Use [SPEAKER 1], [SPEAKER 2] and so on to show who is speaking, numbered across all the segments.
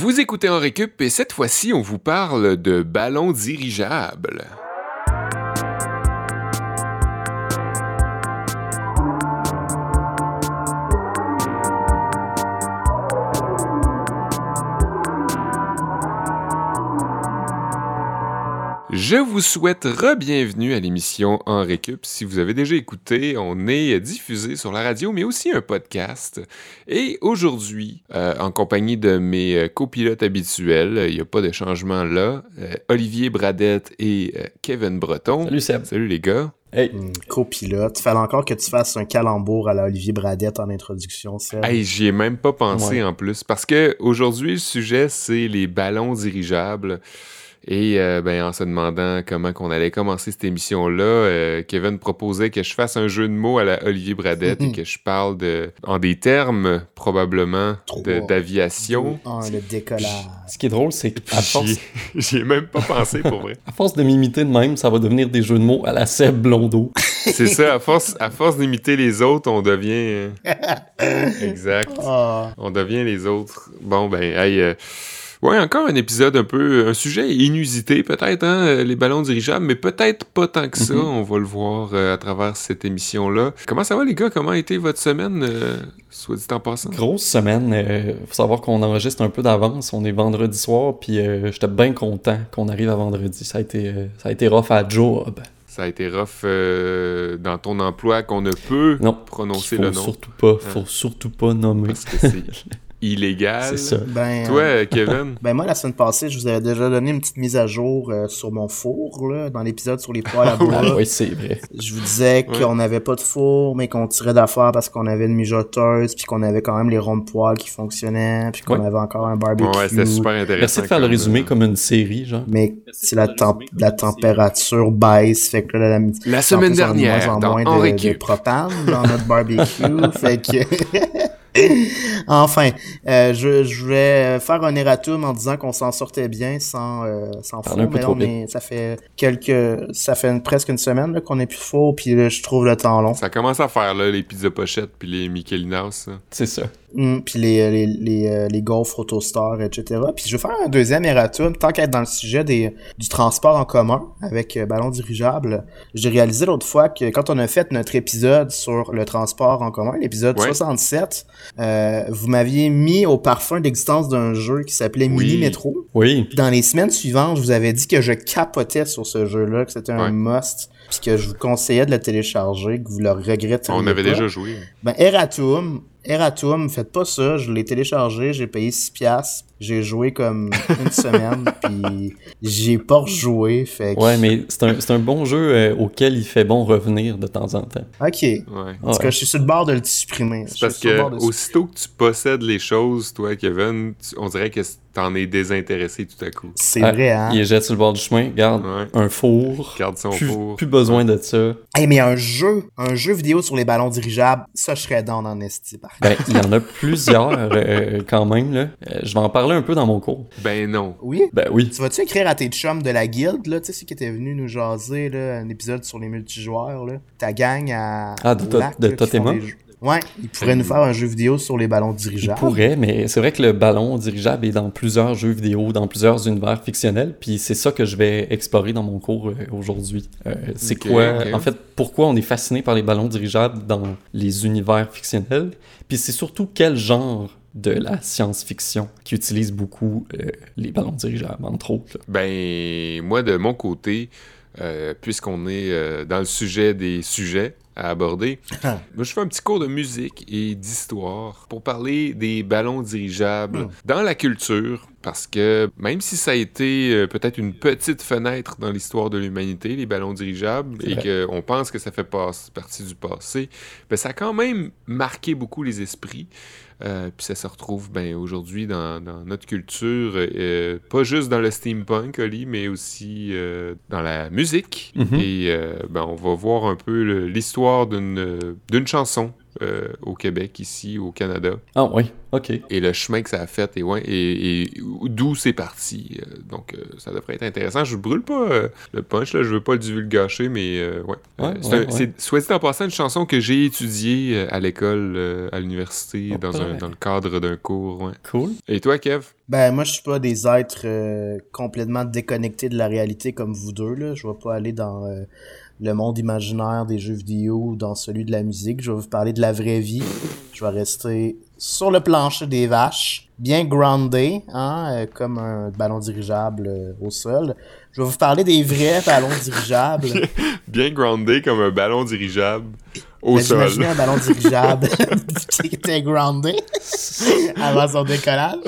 [SPEAKER 1] Vous écoutez en récup et cette fois-ci, on vous parle de ballons dirigeables. Je vous souhaite re-bienvenue à l'émission En Récup. Si vous avez déjà écouté, on est diffusé sur la radio, mais aussi un podcast. Et aujourd'hui, euh, en compagnie de mes euh, copilotes habituels, il n'y a pas de changement là, euh, Olivier Bradette et Kevin Breton.
[SPEAKER 2] Salut Seb.
[SPEAKER 1] Salut les gars.
[SPEAKER 3] Hey. Mmh, copilote. Fallait encore que tu fasses un calembour à la Olivier Bradette en introduction, Seb.
[SPEAKER 1] Hey, j'y ai même pas pensé en plus. Parce que aujourd'hui, le sujet, c'est les ballons dirigeables. Et euh, ben, en se demandant comment qu'on allait commencer cette émission-là, euh, Kevin proposait que je fasse un jeu de mots à la Olivier Bradette et que je parle de, en des termes probablement d'aviation.
[SPEAKER 3] le décollage.
[SPEAKER 2] Ce qui est drôle, c'est qu'à force...
[SPEAKER 1] J'y ai même pas pensé pour vrai.
[SPEAKER 2] à force de m'imiter de même, ça va devenir des jeux de mots à la Seb Blondeau.
[SPEAKER 1] c'est ça, à force, à force d'imiter les autres, on devient... exact. Ah. On devient les autres. Bon, ben, hey... Euh, Ouais, encore un épisode un peu, un sujet inusité peut-être, hein, euh, les ballons dirigeables, mais peut-être pas tant que ça. Mhm. On va le voir euh, à travers cette émission-là. Comment ça va les gars? Comment a été votre semaine, euh, soit dit en passant?
[SPEAKER 2] Grosse semaine. faut savoir qu'on enregistre un peu d'avance. On est vendredi soir, puis j'étais bien content qu'on arrive à vendredi. Ça a été, ça a été rough à job.
[SPEAKER 1] Ça a été rough dans ton emploi qu'on ne peut non, prononcer le nom.
[SPEAKER 2] Surtout pas, hein? faut surtout pas nommer.
[SPEAKER 1] Parce que c'est illégal.
[SPEAKER 2] C'est ça.
[SPEAKER 3] Ben,
[SPEAKER 1] Toi, euh, Kevin?
[SPEAKER 3] ben moi, la semaine passée, je vous avais déjà donné une petite mise à jour euh, sur mon four, là, dans l'épisode sur les poils à bois.
[SPEAKER 2] oui, c'est vrai.
[SPEAKER 3] Je vous disais qu'on n'avait pas de four, mais qu'on tirait d'affaires parce qu'on avait une mijoteuse, puis qu'on avait quand même les ronds de poils qui fonctionnaient, puis qu'on avait encore un barbecue.
[SPEAKER 1] ouais, c'était super intéressant.
[SPEAKER 2] Merci de faire le résumé comme une série, genre.
[SPEAKER 3] Mais si la, la température baisse, fait que là, la,
[SPEAKER 1] la semaine dernière,
[SPEAKER 3] moins en moins de, de propane dans notre barbecue, fait que... enfin, euh, je, je voulais faire un erratum en disant qu'on s'en sortait bien sans, euh, sans faux, mais, ça fait quelques, ça fait presque une semaine qu'on est plus faux, puis je trouve le temps long.
[SPEAKER 1] Ça commence à faire là les pizzas pochettes puis les Michelinas.
[SPEAKER 2] C'est ça.
[SPEAKER 3] Mm, puis les, les, les, euh, les Golf Autostar, etc. Puis je vais faire un deuxième erratum, tant qu'être dans le sujet des, du transport en commun avec euh, ballon dirigeable. J'ai réalisé l'autre fois que quand on a fait notre épisode sur le transport en commun, l'épisode 67, euh, vous m'aviez mis au parfum d'existence d'un jeu qui s'appelait Mini Metro.
[SPEAKER 2] Oui.
[SPEAKER 3] Dans les semaines suivantes, je vous avais dit que je capotais sur ce jeu-là, que c'était un must puis que je vous conseillais de le télécharger, que vous le regrettez.
[SPEAKER 1] On avait déjà joué.
[SPEAKER 3] Ben, Eratum, Eratum, faites pas ça, je l'ai téléchargé, j'ai payé 6 piastres, j'ai joué comme une semaine, puis j'ai pas rejoué, fait
[SPEAKER 2] Ouais, mais c'est un, un, bon jeu euh, auquel il fait bon revenir de temps en temps.
[SPEAKER 3] Ok. Ouais. En tout cas, je suis sur le bord de le supprimer.
[SPEAKER 1] C'est parce que aussitôt que tu possèdes les choses, toi, Kevin, on dirait que t'en es désintéressé tout à coup.
[SPEAKER 3] C'est ah, vrai, hein?
[SPEAKER 2] Il est jeté sur le bord du chemin, garde un four.
[SPEAKER 1] Garde son
[SPEAKER 2] plus,
[SPEAKER 1] four.
[SPEAKER 2] Plus besoin de ça.
[SPEAKER 3] Hey, mais un jeu, un jeu vidéo sur les ballons dirigeables, ça, je serais dans en esti,
[SPEAKER 2] Ben, il y en a plusieurs, euh, quand même, là. Euh, je vais en parler un peu dans mon cours.
[SPEAKER 1] Ben non.
[SPEAKER 3] Oui?
[SPEAKER 2] Ben oui.
[SPEAKER 3] Tu vas-tu écrire à tes chums de la guilde, là, tu sais, ceux qui étaient venus nous jaser, là, un épisode sur les multijoueurs, là? Ta gang à...
[SPEAKER 2] Ah, de, de, de Totema?
[SPEAKER 3] Ouais, il pourrait nous faire un jeu vidéo sur les ballons dirigeables.
[SPEAKER 2] Il pourrait, mais c'est vrai que le ballon dirigeable est dans plusieurs jeux vidéo, dans plusieurs univers fictionnels, puis c'est ça que je vais explorer dans mon cours euh, aujourd'hui. Euh, c'est quoi, en fait, pourquoi on est fasciné par les ballons dirigeables dans les univers fictionnels, puis c'est surtout quel genre de la science-fiction qui utilise beaucoup euh, les ballons dirigeables, entre autres.
[SPEAKER 1] Ben, moi, de mon côté, puisqu'on est dans le sujet des sujets, à aborder. Moi, je fais un petit cours de musique et d'histoire pour parler des ballons dirigeables hmm. dans la culture, parce que même si ça a été euh, peut-être une petite fenêtre dans l'histoire de l'humanité, les ballons dirigeables, et qu'on pense que ça fait partie du passé, ben, ça a quand même marqué beaucoup les esprits. Euh, puis ça se retrouve ben, aujourd'hui dans, notre culture, euh, pas juste dans le steampunk, Oli, mais aussi euh, dans la musique. Mhm. Et ben, on va voir un peu l'histoire d'une chanson euh, au Québec, ici, au Canada.
[SPEAKER 2] Ah oui, ok.
[SPEAKER 1] Et le chemin que ça a fait, et, ouais, et, d'où c'est parti. Euh, donc, euh, ça devrait être intéressant. Je brûle pas le punch, là, je veux pas le gâcher, mais ouais. c'est, soit dit en passant, une chanson que j'ai étudiée à l'école, à l'université, dans, dans le cadre d'un cours.
[SPEAKER 2] Cool.
[SPEAKER 1] Et toi, Kev?
[SPEAKER 3] Ben, moi, je suis pas des êtres complètement déconnectés de la réalité comme vous deux, là. Je vais pas aller dans le monde imaginaire des jeux vidéo dans celui de la musique. Je vais vous parler de la vraie vie. Je vais rester sur le plancher des vaches, bien groundé, hein, euh, comme un ballon dirigeable euh, au sol. Je vais vous parler des vrais ballons dirigeables.
[SPEAKER 1] bien groundé comme un ballon dirigeable au ben, sol.
[SPEAKER 3] J'imaginais un ballon dirigeable qui était groundé avant son décollage.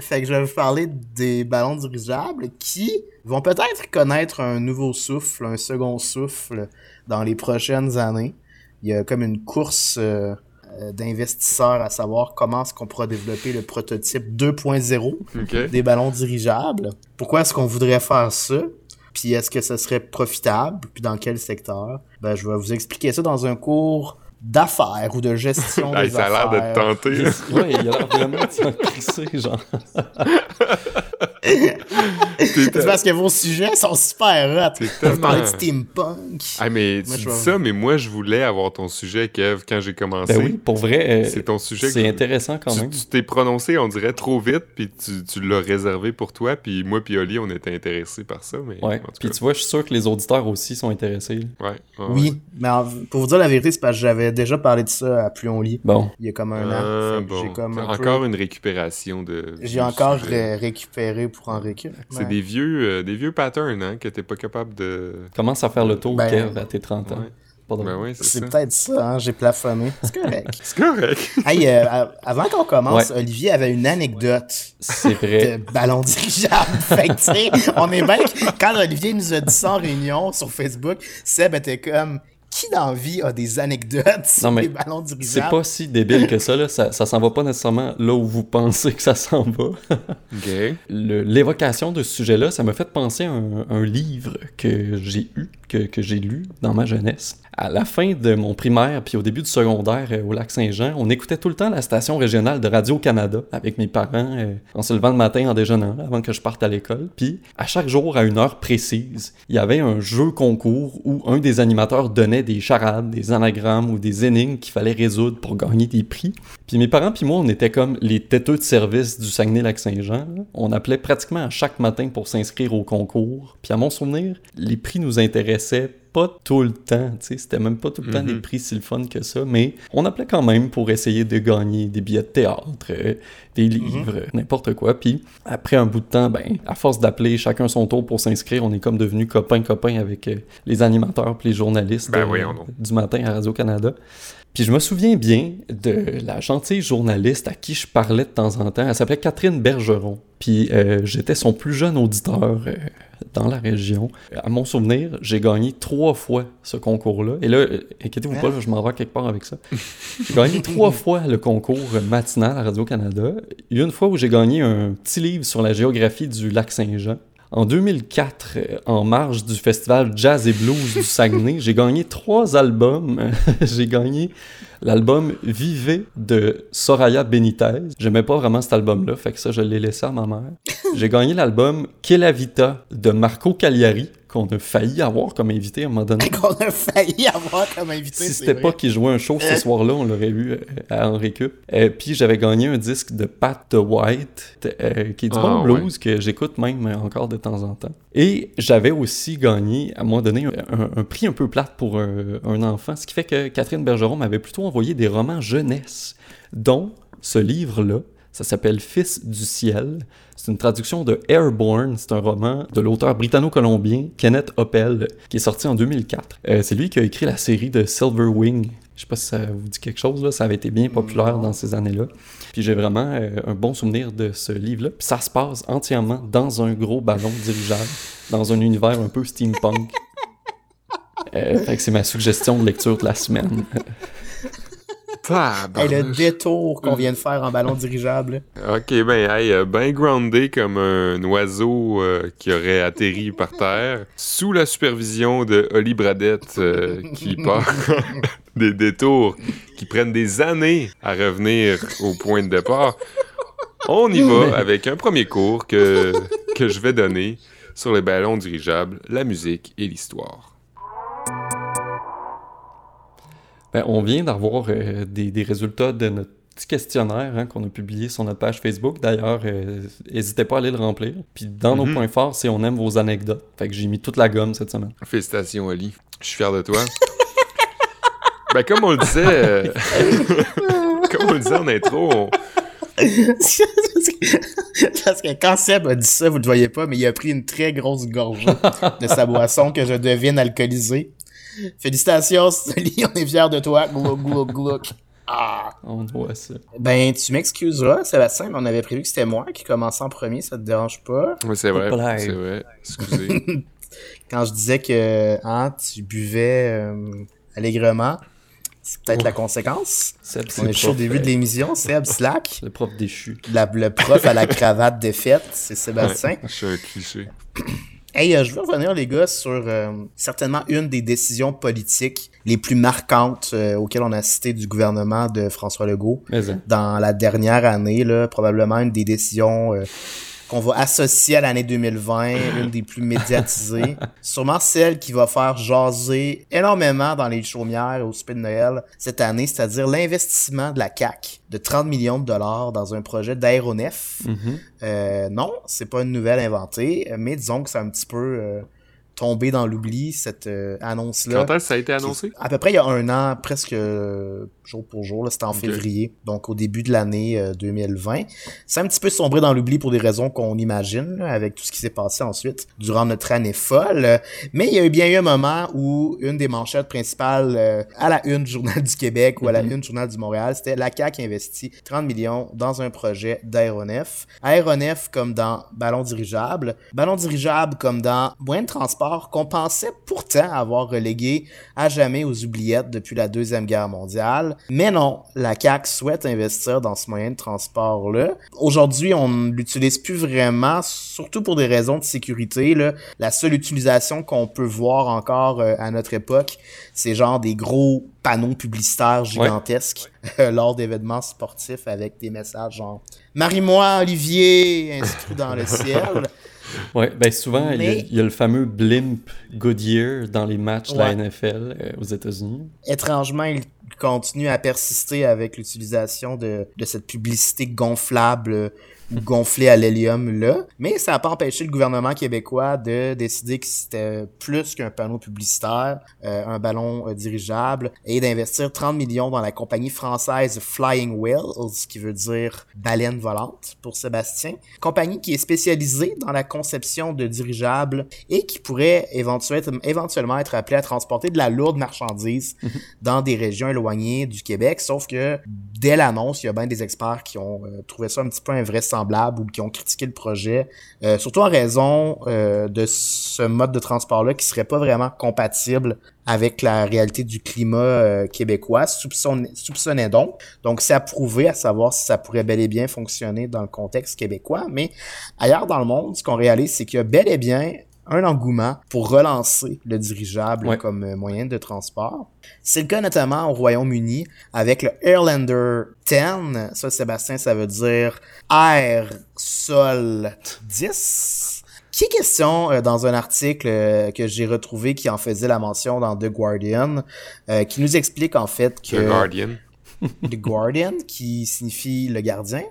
[SPEAKER 3] Fait que je vais vous parler des ballons dirigeables qui vont peut-être connaître un nouveau souffle, un second souffle dans les prochaines années. Il y a comme une course euh, euh, d'investisseurs à savoir comment est-ce qu'on pourra développer le prototype 2.0 des ballons dirigeables. Pourquoi est-ce qu'on voudrait faire ça? Puis est-ce que ça serait profitable? Puis dans quel secteur? Ben, je vais vous expliquer ça dans un cours d'affaires ou de gestion des
[SPEAKER 1] ça
[SPEAKER 3] affaires.
[SPEAKER 1] Ça a l'air de tenter.
[SPEAKER 2] oui, il a l'air vraiment de genre.
[SPEAKER 3] c'est parce que vos sujets sont super hot. Vous parlez de steampunk.
[SPEAKER 1] Ah, mais tu dis ça, mais moi, je voulais avoir ton sujet, Kev, quand j'ai commencé.
[SPEAKER 2] Ben oui, pour vrai.
[SPEAKER 1] Euh, c'est ton sujet.
[SPEAKER 2] C'est intéressant quand même.
[SPEAKER 1] Tu t'es prononcé, on dirait, trop vite, puis tu, tu l'as réservé pour toi, puis moi puis Oli, on était intéressés par ça. Mais,
[SPEAKER 2] ouais. Puis tu vois, je suis sûr que les auditeurs aussi sont intéressés.
[SPEAKER 1] Ouais.
[SPEAKER 3] oui, mais pour vous dire la vérité, c'est parce que j'avais déjà parlé de ça à Pluon-Lit.
[SPEAKER 2] Bon.
[SPEAKER 3] Il y a comme un an.
[SPEAKER 1] Ah, comme encore une récupération de.
[SPEAKER 3] J'ai encore récupéré pour en récupérer.
[SPEAKER 1] C'est des vieux, euh, des vieux patterns hein, que t'es pas capable de.
[SPEAKER 2] Commence à faire le tour, ben, Kev, à tes 30 ans.
[SPEAKER 1] Ben
[SPEAKER 3] c'est peut-être ça, hein, j'ai plafonné. C'est correct.
[SPEAKER 1] c'est correct.
[SPEAKER 3] hey, euh, avant qu'on commence, Olivier avait une anecdote.
[SPEAKER 2] C'est vrai.
[SPEAKER 3] De ballon dirigeable. fait que, tu sais, on est bien. Quand Olivier nous a dit ça en réunion sur Facebook, Seb était comme qui dans la vie a des anecdotes sur des ballons dirigeables?
[SPEAKER 2] C'est pas si débile que ça, là. Ça, ça s'en va pas nécessairement là où vous pensez que ça s'en va. L'évocation de ce sujet-là, ça m'a fait penser à un, un livre que j'ai eu, que, que j'ai lu dans ma jeunesse à la fin de mon primaire puis au début du secondaire euh, au lac Saint-Jean, on écoutait tout le temps la station régionale de Radio-Canada avec mes parents euh, en se levant le matin en déjeunant avant que je parte à l'école. Puis à chaque jour, à une heure précise, il y avait un jeu concours où un des animateurs donnait des charades, des anagrammes ou des énigmes qu'il fallait résoudre pour gagner des prix. Puis mes parents puis moi, on était comme les têteux de service du Saguenay-Lac-Saint-Jean. On appelait pratiquement à chaque matin pour s'inscrire au concours. Puis à mon souvenir, les prix nous intéressaient pas tout le temps, tu sais, c'était même pas tout le temps des mhm. prix si le fun que ça, mais on appelait quand même pour essayer de gagner des billets de théâtre, euh, des mhm. livres, n'importe quoi. Puis après un bout de temps, ben, à force d'appeler chacun son tour pour s'inscrire, on est comme devenu copain-copain avec euh, les animateurs puis les journalistes
[SPEAKER 1] ben
[SPEAKER 2] euh, du matin à Radio-Canada. Puis je me souviens bien de la gentille journaliste à qui je parlais de temps en temps. Elle s'appelait Catherine Bergeron. Puis j'étais son plus jeune auditeur dans la région. À mon souvenir, j'ai gagné trois fois ce concours-là. Et là, euh, inquiétez-vous pas, je m'en vais quelque part avec ça. J'ai gagné trois fois le concours matinal à Radio-Canada. Il y a une fois où j'ai gagné un petit livre sur la géographie du lac Saint-Jean. En 2004, euh, en marge du festival Jazz et Blues du Saguenay, j'ai gagné trois albums. j'ai gagné l'album Vivez de Soraya Benitez. J'aimais pas vraiment cet album-là, fait que ça, je l'ai laissé à ma mère. J'ai gagné l'album Que la Vita de Marco Cagliari qu'on a failli avoir comme invité à un moment donné.
[SPEAKER 3] qu'on a failli avoir comme invité.
[SPEAKER 2] Si c'était pas qu'il jouait un show ce soir-là, on l'aurait eu euh, à Henri Cup. Et euh, puis j'avais gagné un disque de Pat the White, euh, qui est du bon ah, blues, que j'écoute même encore de temps en temps. Et j'avais aussi gagné, à un moment donné, un, prix un peu plate pour un, enfant, ce qui fait que Catherine Bergeron m'avait plutôt envoyé des romans jeunesse, dont ce livre-là, ça s'appelle Fils du ciel. C'est une traduction de Airborne. C'est un roman de l'auteur britanno-colombien Kenneth Oppel qui est sorti en 2004. Euh, c'est lui qui a écrit la série de Silver Wing. Je sais pas si ça vous dit quelque chose, là. ça avait été bien populaire dans ces années-là. Puis j'ai vraiment euh, un bon souvenir de ce livre-là. Puis ça se passe entièrement dans un gros ballon dirigeable, dans un univers un peu steampunk. Euh, c'est ma suggestion de lecture de la semaine.
[SPEAKER 3] Et le détour qu'on vient de faire en ballon dirigeable.
[SPEAKER 1] Ok, ben, hey, ben groundé comme un oiseau euh, qui aurait atterri par terre, sous la supervision de Holly Bradette euh, qui part des détours qui prennent des années à revenir au point de départ, on y va avec un premier cours que, que je vais donner sur les ballons dirigeables, la musique et l'histoire.
[SPEAKER 2] Ben, on vient d'avoir euh, des, résultats de notre petit questionnaire hein, qu'on a publié sur notre page Facebook. D'ailleurs, euh, n'hésitez pas à aller le remplir. Puis dans nos mhm. points forts, c'est on aime vos anecdotes. Fait que j'ai mis toute la gomme cette semaine.
[SPEAKER 1] Félicitations, Ali. Je suis fier de toi. ben, comme on le disait, euh, comme on le disait en intro, on...
[SPEAKER 3] Parce que quand Seb a dit ça, vous ne le voyez pas, mais il a pris une très grosse gorgée de sa boisson que je devine alcoolisée. Félicitations, Sully, on est fiers de toi. Glouc, glouc, glouc.
[SPEAKER 2] Ah! On voit ça.
[SPEAKER 3] Ben, tu m'excuseras, Sébastien, mais on avait prévu que c'était moi qui commençais en premier, ça te dérange pas?
[SPEAKER 1] Oui, c'est vrai. C'est vrai. Excusez.
[SPEAKER 3] Quand je disais que hein, tu buvais euh, allègrement, c'est peut-être la conséquence. Seb, on est, au début de l'émission, Seb Slack.
[SPEAKER 2] le prof déchu.
[SPEAKER 3] le prof à la cravate défaite, c'est Sébastien.
[SPEAKER 1] je suis un cliché.
[SPEAKER 3] Hey, euh, je veux revenir, les gars, sur euh, certainement une des décisions politiques les plus marquantes euh, auxquelles on a cité du gouvernement de François Legault
[SPEAKER 2] hein.
[SPEAKER 3] dans la dernière année, là, probablement une des décisions qu'on va associer à l'année 2020, une des plus médiatisées. Sûrement celle qui va faire jaser énormément dans les chaumières au Spin de Noël cette année, c'est-à-dire l'investissement de la CAC de 30 millions de dollars dans un projet d'aéronef.
[SPEAKER 2] Mm-hmm.
[SPEAKER 3] Euh, non, c'est pas une nouvelle inventée, mais disons que c'est un petit peu euh, tombé dans l'oubli, cette euh, annonce-là.
[SPEAKER 1] Quand est-ce que ça a été annoncé?
[SPEAKER 3] À peu près il y a un an, presque jour pour jour. C'était en février, donc au début de l'année 2020. C'est un petit peu sombré dans l'oubli pour des raisons qu'on imagine, avec tout ce qui s'est passé ensuite durant notre année folle. Mais il y a eu bien eu un moment où une des manchettes principales à la une du Journal du Québec ou à la mm-hmm. une du Journal du Montréal, c'était la CAQ investit 30 millions dans un projet d'aéronef. Aéronef comme dans ballon dirigeable. Ballon dirigeable comme dans moyen de transport qu'on pensait pourtant avoir relégué à jamais aux oubliettes depuis la Deuxième Guerre mondiale. Mais non, la CAC souhaite investir dans ce moyen de transport-là. Aujourd'hui, on ne l'utilise plus vraiment, surtout pour des raisons de sécurité. Là. La seule utilisation qu'on peut voir encore euh, à notre époque, c'est genre des gros panneaux publicitaires gigantesques euh, lors d'événements sportifs avec des messages genre Marie-moi, Olivier, inscrit dans le ciel.
[SPEAKER 2] Ouais, ben souvent, il, y a, le fameux blimp Goodyear dans les matchs de la NFL euh, aux États-Unis.
[SPEAKER 3] Étrangement, il continue à persister avec l'utilisation de, de cette publicité gonflable gonflé à l'hélium là. Mais ça n'a pas empêché le gouvernement québécois de décider que c'était plus qu'un panneau publicitaire, euh, un ballon euh, dirigeable, et d'investir 30 millions dans la compagnie française Flying Whale, ce qui veut dire baleine volante pour Sébastien. Compagnie qui est spécialisée dans la conception de dirigeables et qui pourrait éventuellement, éventuellement être appelée à transporter de la lourde marchandise mhm. dans des régions éloignées du Québec. Sauf que dès l'annonce, il y a bien des experts qui ont euh, trouvé ça un petit peu invraisemblable ou qui ont critiqué le projet, euh, surtout en raison euh, de ce mode de transport-là qui serait pas vraiment compatible avec la réalité du climat euh, québécois, soupçonnait, donc. Donc, c'est à prouver à savoir si ça pourrait bel et bien fonctionner dans le contexte québécois. Mais ailleurs dans le monde, ce qu'on réalise, c'est qu'il y a bel et bien un engouement pour relancer le dirigeable comme euh, moyen de transport. C'est le cas notamment au Royaume-Uni avec le Airlander 10. Ça, Sébastien, ça veut dire air, sol 10 qui est question euh, dans un article euh, que j'ai retrouvé qui en faisait la mention dans The Guardian, qui nous explique en fait que...
[SPEAKER 1] The Guardian.
[SPEAKER 3] The Guardian, qui signifie le gardien.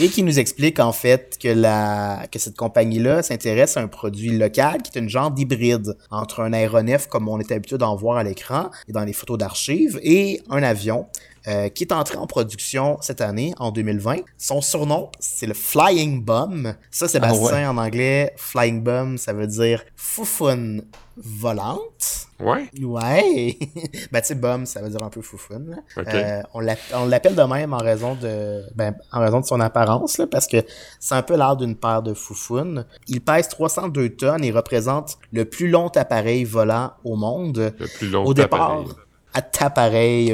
[SPEAKER 3] Et qui nous explique en fait que cette compagnie-là s'intéresse à un produit local qui est une genre d'hybride entre un aéronef comme on est habitué d'en voir à l'écran et dans les photos d'archives et un avion euh, qui est entré en production cette année, en 2020. Son surnom, c'est le Flying Bum. Ça, Sébastien, ah en anglais, Flying Bum, ça veut dire foufoune volante.
[SPEAKER 1] Ouais.
[SPEAKER 3] Ouais. ben, tu sais, bum, ça veut dire un peu foufoune. Euh, on l'appelle de même en raison de, ben, en raison de son apparence, là, parce que c'est un peu l'art d'une paire de foufounes. Il pèse 302 tonnes et représente le plus long appareil volant au monde.
[SPEAKER 1] Le plus long
[SPEAKER 3] au départ, appareil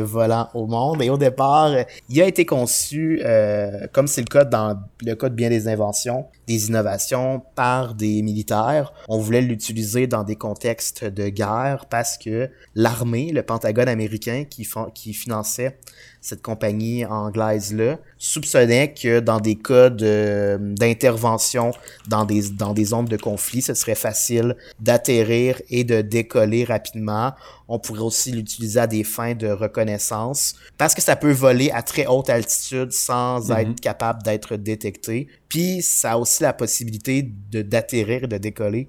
[SPEAKER 3] volant au monde. Et au départ, il a été conçu, euh, comme c'est le cas dans le cas de bien des inventions, des innovations par des militaires. On voulait l'utiliser dans des contextes de guerre parce que l'armée, le Pentagone américain qui, qui finançait cette compagnie anglaise-là, soupçonnait que dans des cas d'intervention dans des, dans des zones de conflit, ce serait facile d'atterrir et de décoller rapidement. On pourrait aussi l'utiliser à des fins de reconnaissance parce que ça peut voler à très haute altitude sans mm-hmm. être capable d'être détecté. Puis ça a aussi la possibilité d'atterrir et de décoller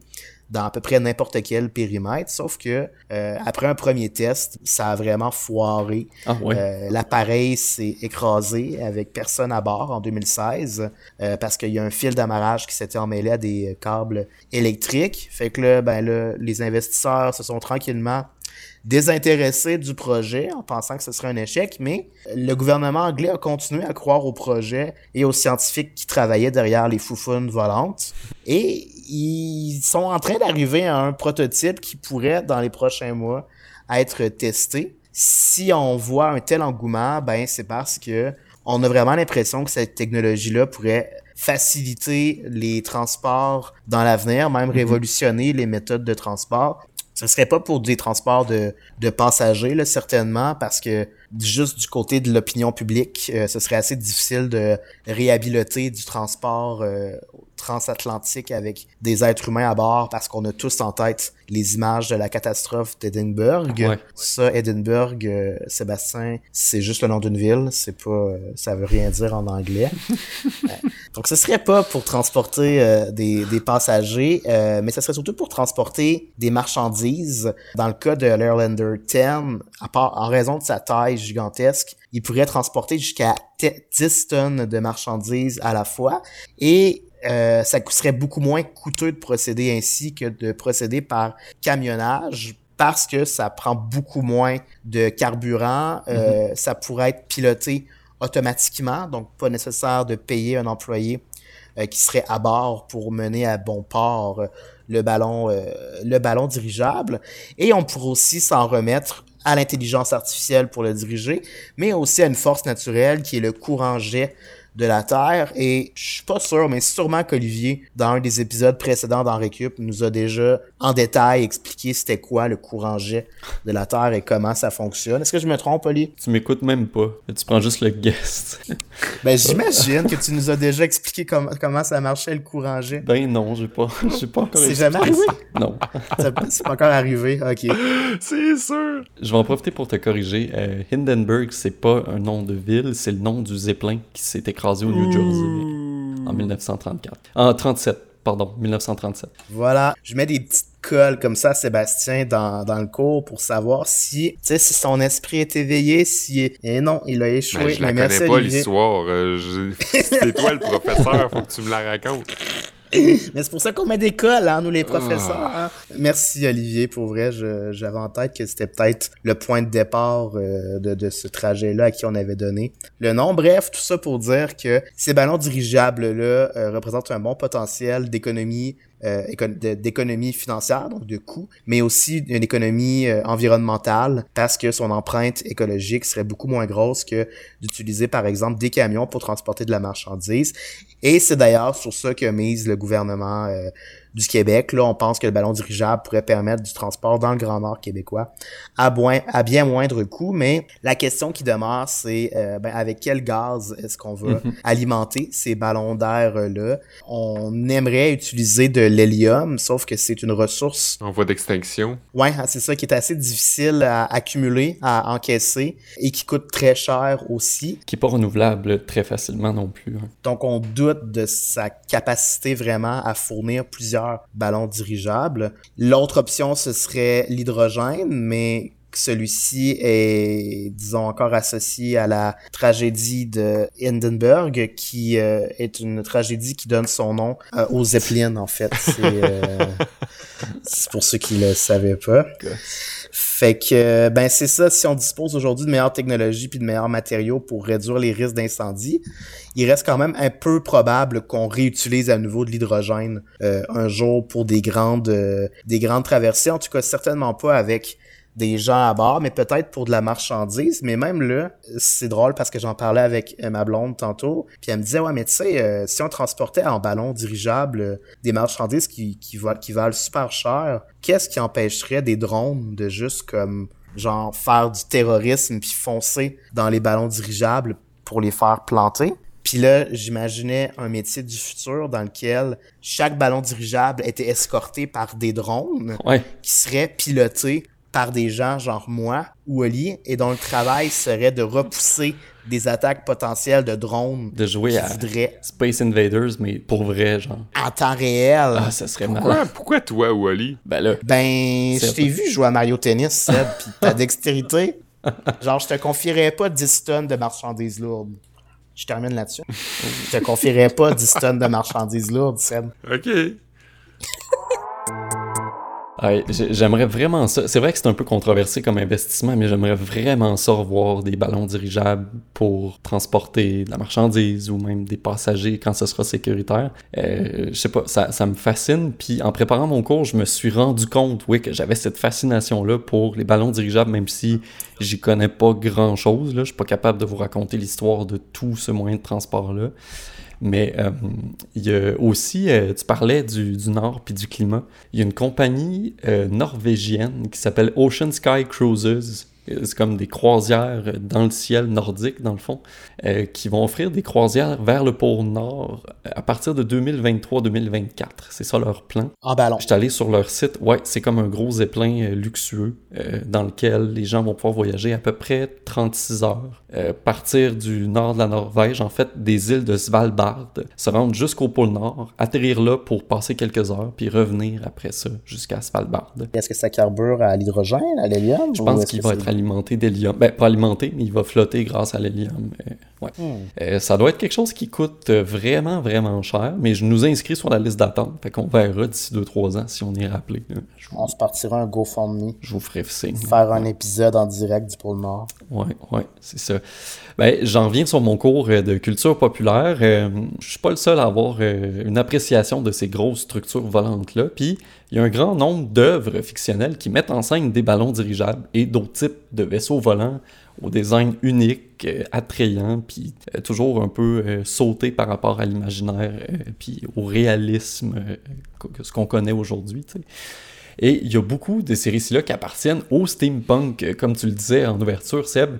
[SPEAKER 3] dans à peu près n'importe quel périmètre, sauf que euh, après un premier test, ça a vraiment foiré. Ah, euh, l'appareil s'est écrasé avec personne à bord en 2016 euh, parce qu'il y a un fil d'amarrage qui s'était emmêlé à des câbles électriques. Fait que là, ben là, les investisseurs se sont tranquillement désintéressés du projet en pensant que ce serait un échec, mais le gouvernement anglais a continué à croire au projet et aux scientifiques qui travaillaient derrière les foufounes volantes. Et ils sont en train d'arriver à un prototype qui pourrait, dans les prochains mois, être testé. Si on voit un tel engouement, ben c'est parce que on a vraiment l'impression que cette technologie-là pourrait faciliter les transports dans l'avenir, même mhm. révolutionner les méthodes de transport. Ce serait pas pour des transports de, de passagers, là, certainement, parce que juste du côté de l'opinion publique, euh, ce serait assez difficile de réhabiliter du transport euh, transatlantique avec des êtres humains à bord parce qu'on a tous en tête les images de la catastrophe d'Edinburgh. Ça, Edinburgh, euh, Sébastien, c'est juste le nom d'une ville, c'est pas, euh, ça veut rien dire en anglais. Euh, donc, ce serait pas pour transporter des, des, passagers, mais ce serait surtout pour transporter des marchandises. Dans le cas de l'Airlander 10, à part, en raison de sa taille gigantesque, il pourrait transporter jusqu'à 10 tonnes de marchandises à la fois. Et euh, ça serait beaucoup moins coûteux de procéder ainsi que de procéder par camionnage parce que ça prend beaucoup moins de carburant. Euh, mhm. Ça pourrait être piloté automatiquement, donc pas nécessaire de payer un employé euh, qui serait à bord pour mener à bon port le ballon, le ballon dirigeable. Et on pourrait aussi s'en remettre à l'intelligence artificielle pour le diriger, mais aussi à une force naturelle qui est le courant jet de la Terre. Et je suis pas sûr, mais sûrement qu'Olivier, dans un des épisodes précédents dans Récup, nous a déjà en détail expliqué c'était quoi le courant jet de la Terre et comment ça fonctionne. Est-ce que je me trompe, Oli?
[SPEAKER 2] Tu m'écoutes même pas. Tu prends juste le guest.
[SPEAKER 3] ben, j'imagine que tu nous as déjà expliqué comment ça marchait le courant jet.
[SPEAKER 2] Ben non, j'ai pas, j'ai pas encore
[SPEAKER 3] C'est jamais arrivé?
[SPEAKER 2] Non.
[SPEAKER 3] c'est pas encore arrivé, ok.
[SPEAKER 1] C'est sûr.
[SPEAKER 2] Je vais en profiter pour te corriger. Euh, Hindenburg, c'est pas un nom de ville, c'est le nom du Zeppelin qui s'est écrasé au New Jersey en 1934. En 37, pardon, 1937.
[SPEAKER 3] Voilà, je mets des petites colles comme ça Sébastien dans, dans le cours pour savoir si, tu sais, si son esprit est éveillé, si... Et eh non, il a échoué.
[SPEAKER 1] Ben, je la connais pas l'histoire. Euh, c'est toi le professeur, faut que tu me la racontes.
[SPEAKER 3] Mais c'est pour ça qu'on met des cols, hein, nous les professeurs. Ah. Hein. Merci Olivier, pour vrai, j'avais en tête que c'était peut-être le point de départ euh, de, de, ce trajet-là à qui on avait donné le nom. Bref, tout ça pour dire que ces ballons dirigeables-là euh, représentent un bon potentiel d'économie euh, d'économie financière, donc de coûts, mais aussi une économie euh, environnementale parce que son empreinte écologique serait beaucoup moins grosse que d'utiliser par exemple des camions pour transporter de la marchandise. Et c'est d'ailleurs sur ça que mise le gouvernement euh, du Québec. Là, on pense que le ballon dirigeable pourrait permettre du transport dans le Grand Nord québécois à, à bien moindre coût. Mais la question qui demeure, c'est euh, ben, avec quel gaz est-ce qu'on va mhm. alimenter ces ballons d'air-là? On aimerait utiliser de l'hélium, sauf que c'est une ressource...
[SPEAKER 1] En voie d'extinction.
[SPEAKER 3] Ouais, c'est ça qui est assez difficile à accumuler, à encaisser et qui coûte très cher aussi.
[SPEAKER 2] Qui est pas renouvelable très facilement non plus. Hein.
[SPEAKER 3] Donc on doute de sa capacité vraiment à fournir plusieurs ballons dirigeables. L'autre option, ce serait l'hydrogène, mais celui-ci est, disons, encore associé à la tragédie de Hindenburg, qui euh, est une tragédie qui donne son nom euh, aux Zeppelin, en fait. Euh, c'est pour ceux qui le savaient pas. Fait que, ben c'est ça, si on dispose aujourd'hui de meilleures technologies puis de meilleurs matériaux pour réduire les risques d'incendie, il reste quand même un peu probable qu'on réutilise à nouveau de l'hydrogène un jour pour des grandes, des grandes traversées. En tout cas, certainement pas avec des gens à bord, mais peut-être pour de la marchandise. Mais même là, c'est drôle parce que j'en parlais avec ma blonde tantôt, puis elle me disait, ouais, mais tu sais, euh, si on transportait en ballon dirigeable euh, des marchandises qui, qui, qui valent super cher, qu'est-ce qui empêcherait des drones de juste comme genre faire du terrorisme puis foncer dans les ballons dirigeables pour les faire planter? Puis là, j'imaginais un métier du futur dans lequel chaque ballon dirigeable était escorté par des drones qui seraient pilotés par des gens genre moi ou Oli et dont le travail serait de repousser des attaques potentielles de drones
[SPEAKER 2] de jouer à Space Invaders mais pour vrai genre.
[SPEAKER 3] en temps réel.
[SPEAKER 2] Ah ça serait
[SPEAKER 1] pourquoi, pourquoi toi ou Ali
[SPEAKER 3] ben là ben je t'ai vu jouer à Mario Tennis Seb puis ta dextérité. Genre je te confierais pas 10 tonnes de marchandises lourdes. Je termine là-dessus. Je te confierais pas 10 tonnes de marchandises lourdes, Seb.
[SPEAKER 1] OK.
[SPEAKER 2] J'aimerais vraiment ça. C'est vrai que c'est un peu controversé comme investissement, mais j'aimerais vraiment ça revoir des ballons dirigeables pour transporter de la marchandise ou même des passagers quand ce sera sécuritaire. Euh, je sais pas, ça, ça, me fascine. Puis en préparant mon cours, je me suis rendu compte, oui, que j'avais cette fascination-là pour les ballons dirigeables, même si j'y connais pas grand-chose. Je suis pas capable de vous raconter l'histoire de tout ce moyen de transport-là. Mais euh, il y a aussi, euh, tu parlais du, du Nord puis du climat. Il y a une compagnie euh, norvégienne qui s'appelle Ocean Sky Cruises c'est comme des croisières dans le ciel nordique, dans le fond, euh, qui vont offrir des croisières vers le pôle Nord à partir de 2023-2024. C'est ça leur plan.
[SPEAKER 3] En ballon.
[SPEAKER 2] Je suis allé sur leur site. Ouais, c'est comme un gros zeppelin euh, luxueux euh, dans lequel les gens vont pouvoir voyager à peu près 36 heures. partir du nord de la Norvège, en fait, des îles de Svalbard, se rendre jusqu'au pôle Nord, atterrir là pour passer quelques heures, puis revenir après ça jusqu'à Svalbard.
[SPEAKER 3] Est-ce que ça carbure à l'hydrogène, à l'hélium?
[SPEAKER 2] Je pense qu'il va être alimenté d'hélium. Ben, pas alimenté, mais il va flotter grâce à l'hélium. Euh, ouais. Hmm. Euh, ça doit être quelque chose qui coûte vraiment, vraiment cher, mais je nous inscris sur la liste d'attente. Fait qu'on verra d'ici 2-3 ans si on est rappelé.
[SPEAKER 3] On se partira un GoFundMe.
[SPEAKER 2] Je vous ferai signe.
[SPEAKER 3] Faire un épisode en direct du pôle Nord.
[SPEAKER 2] Ouais, ouais, c'est ça. Ben, j'en viens sur mon cours euh, de culture populaire. je suis pas le seul à avoir une appréciation de ces grosses structures volantes-là. Puis, il y a un grand nombre d'œuvres fictionnelles qui mettent en scène des ballons dirigeables et d'autres types de vaisseaux volants au design unique, euh, attrayant, puis euh, toujours un peu euh, sauté par rapport à l'imaginaire, puis au réalisme, ce qu'on connaît aujourd'hui. Et il y a beaucoup de ces récits-là qui appartiennent au steampunk, comme tu le disais en ouverture, Seb.